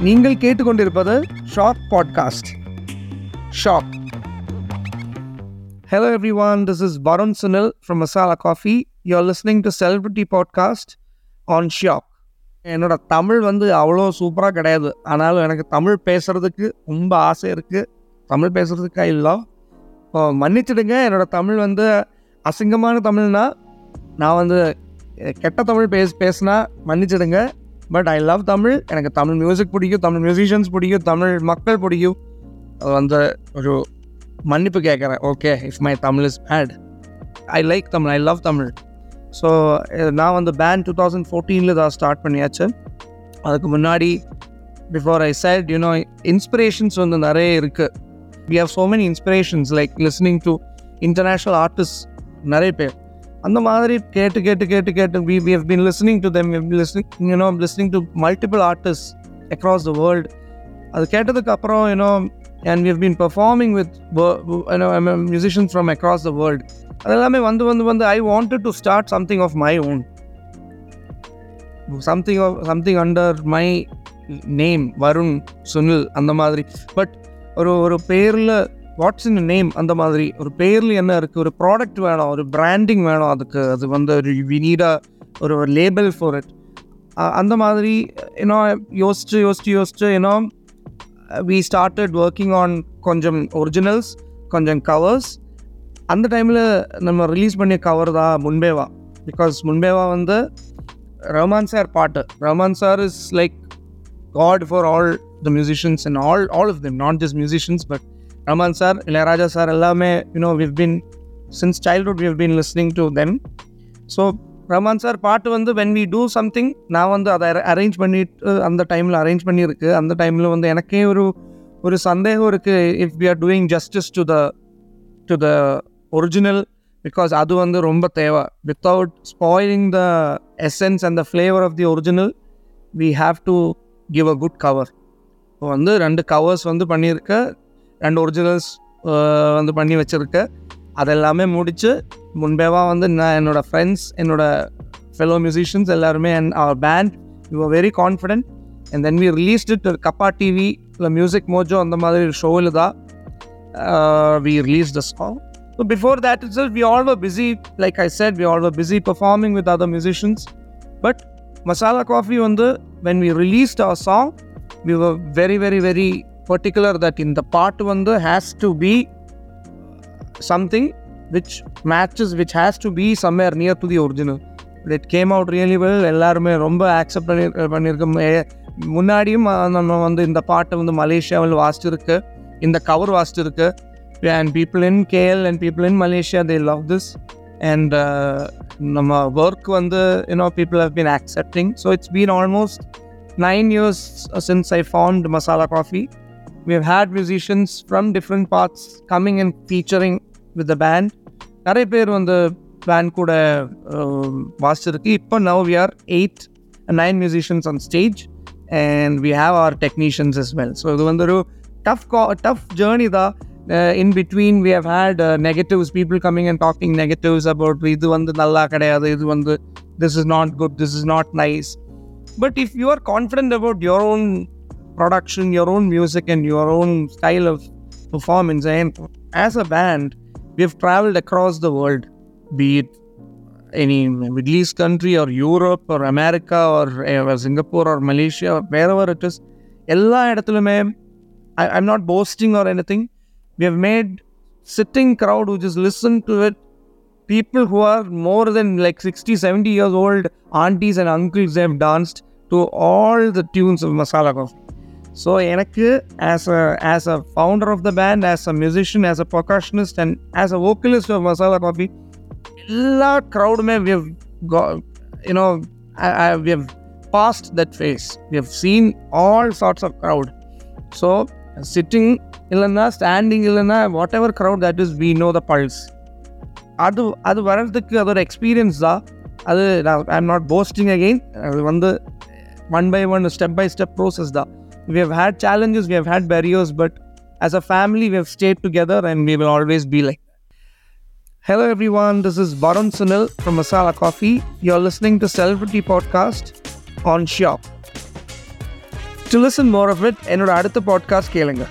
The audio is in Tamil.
நீங்கள் கேட்டுக்கொண்டிருப்பது shock podcast shock everyone this is Varun Sunil from Masala Coffee You're listening to celebrity podcast on shock என்னோட தமிழ் வந்து அவ்வளோ சூப்பராக கிடையாது. ஆனாலும் எனக்கு தமிழ் பேசுகிறதுக்கு ரொம்ப ஆசை இருக்குது தமிழ் பேசுகிறதுக்காக இல்லை. இப்போ மன்னிச்சிடுங்க. என்னோடய தமிழ் வந்து அசிங்கமான தமிழ்னா நான் வந்து கெட்ட தமிழ் பேச பேசினா மன்னிச்சிடுங்க. பட் ஐ லவ் தமிழ் எனக்கு தமிழ் மியூசிக் பிடிக்கும். தமிழ் மியூசிஷியன்ஸ் பிடிக்கும். தமிழ் மக்கள் பிடிக்கும். அது வந்து ஒரு மன்னிப்பு கேட்குறேன் okay if my Tamil is bad I like Tamil I love Tamil so நான் வந்து பேண்ட் டூ தௌசண்ட் ஃபோர்டீனில் தான் ஸ்டார்ட் பண்ணியாச்சு. அதுக்கு முன்னாடி before I said you know inspirations வந்து நிறைய இருக்குது we have so many inspirations like listening to international artist நிறைய பேர். அந்த மாதிரி கேட்டு கேட்டு கேட்டு கேட்டு we we have been listening to them listening you know listening to multiple artist across the world அது கேட்டதுக்கு அப்புறம் you know and we have been performing with musicians from across the world அதெல்லாமே வந்து வந்து வந்து I wanted to start something of my own something of something under my name Varun Sunil அந்த மாதிரி. பட் ஒரு ஒரு பேரில் வாட்ஸ் இன் நேம் அந்த மாதிரி. ஒரு பேரில் என்ன இருக்குது ஒரு ப்ராடக்ட் வேணும். ஒரு பிராண்டிங் வேணும் அதுக்கு. அது வந்து ஒரு வி நீட் ஒரு லேபிள் ஃபார் இட் அந்த மாதிரி ஏன்னா யோசிச்சு யோசிச்சு யோசிச்சு ஏன்னா வி ஸ்டார்டட் ஒர்க்கிங் ஆன் கொஞ்சம் ஒரிஜினல்ஸ் கொஞ்சம் கவர்ஸ் அந்த டைமில் நம்ம ரிலீஸ் பண்ணிய கவர் தான் முன்பேவா. பிகாஸ் முன்பேவா வந்து ரஹ்மான் சார் பாட்டு. Rahman sir is like god for all the musicians and all all of them not just musicians but Rahman sir Ilaiyaraaja sir எல்லாமே you know we've been since childhood we've been listening to them so Rahman sir பாட்டு வந்து வென் வி டூ சம்திங் நான் வந்து அதை அரேஞ்ச் பண்ணிட்டு அந்த டைமில் அரேஞ்ச் பண்ணியிருக்கு. அந்த டைமில் வந்து எனக்கே ஒரு ஒரு சந்தேகம் இருக்குது if we are doing justice to the to the original because அது வந்து ரொம்ப தேவை. Without spoiling the essence and the flavour of the original we have to give a good cover இப்போ வந்து ரெண்டு கவர்ஸ் வந்து பண்ணியிருக்க. ரெண்டு ஒரிஜினல்ஸ் வந்து பண்ணி வச்சுருக்கேன் அதெல்லாமே முடித்து முன்பேவாக வந்து நான் என்னோடய ஃப்ரெண்ட்ஸ் என்னோடய ஃபெலோ மியூசிஷியன்ஸ் எல்லாருமே and our band you are very confident and then we released it Kappa TV இல்லை மியூசிக் மோஜோ அந்த மாதிரி ஷோவில் தான் we release the song so before that it's we all were busy like I said we all were busy performing with other musicians but Masala Coffee வந்து when we released our song we very very very particular that இந்த பாட்டு வந்து one has to something which matches which which has to be near near to the it came out really well எல்லாருமே ரொம்ப ஆக்செப்ட் பண்ணி பண்ணியிருக்கோம் முன்னாடியும் நம்ம வந்து இந்த பாட்டு வந்து மலேசியாவில் வாசிச்சிருக்கு இந்த cover வாசிச்சிருக்கு and people in KL and people in Malaysia they love this and நம்ம ஒர்க் வந்து you know people have been accepting so it's been almost nine years since I found Masala Coffee Coffee we've had musicians from different parts coming and featuring with the band நிறைய பேர் வந்து பேண்ட் கூட வாசிச்சிருக்கு இப்போ now we are eight nine musicians on stage and we have our technicians as well so இது வந்து ஒரு டஃப் டஃப் ஜேர்னி தான் uh, in between we have had uh, negatives people coming and talking negatives about இது வந்து நல்லா கிடையாது இது வந்து this is not good this is not nice but if you are confident about your own production your own music and your own style of performance and as a band we have traveled across the world be it any Middle East country or Europe or America or uh, Singapore or Malaysia or wherever it is எல்லா இடத்துலையுமே I, I'm not boasting or anything we have made sitting crowd who just listen to it people who are more than like 60 70 years old aunties and uncles they have danced to all the tunes of masala coffee so எனக்கு as a as a founder of the band as a musician as a percussionist and as a vocalist of masala coffee எல்லா crowd we have got you know I, I, we have passed that phase we have seen all sorts of crowd so sitting இல்லைன்னா ஸ்டாண்டிங் இல்லைன்னா whatever crowd that is we know the pulse அது அது வர்றதுக்கு அது ஒரு எக்ஸ்பீரியன்ஸ் தான் அது I am not boasting again அது வந்து one by one step by step process தான் We have had challenges we have had barriers but as a family we have stayed together and we will always be like Hello everyone, this is Varun Sunil from Masala Coffee. You're listening to Celebrity Podcast on Shop. To listen more of it என்னோட அடுத்த பாட்காஸ்ட் கேளுங்க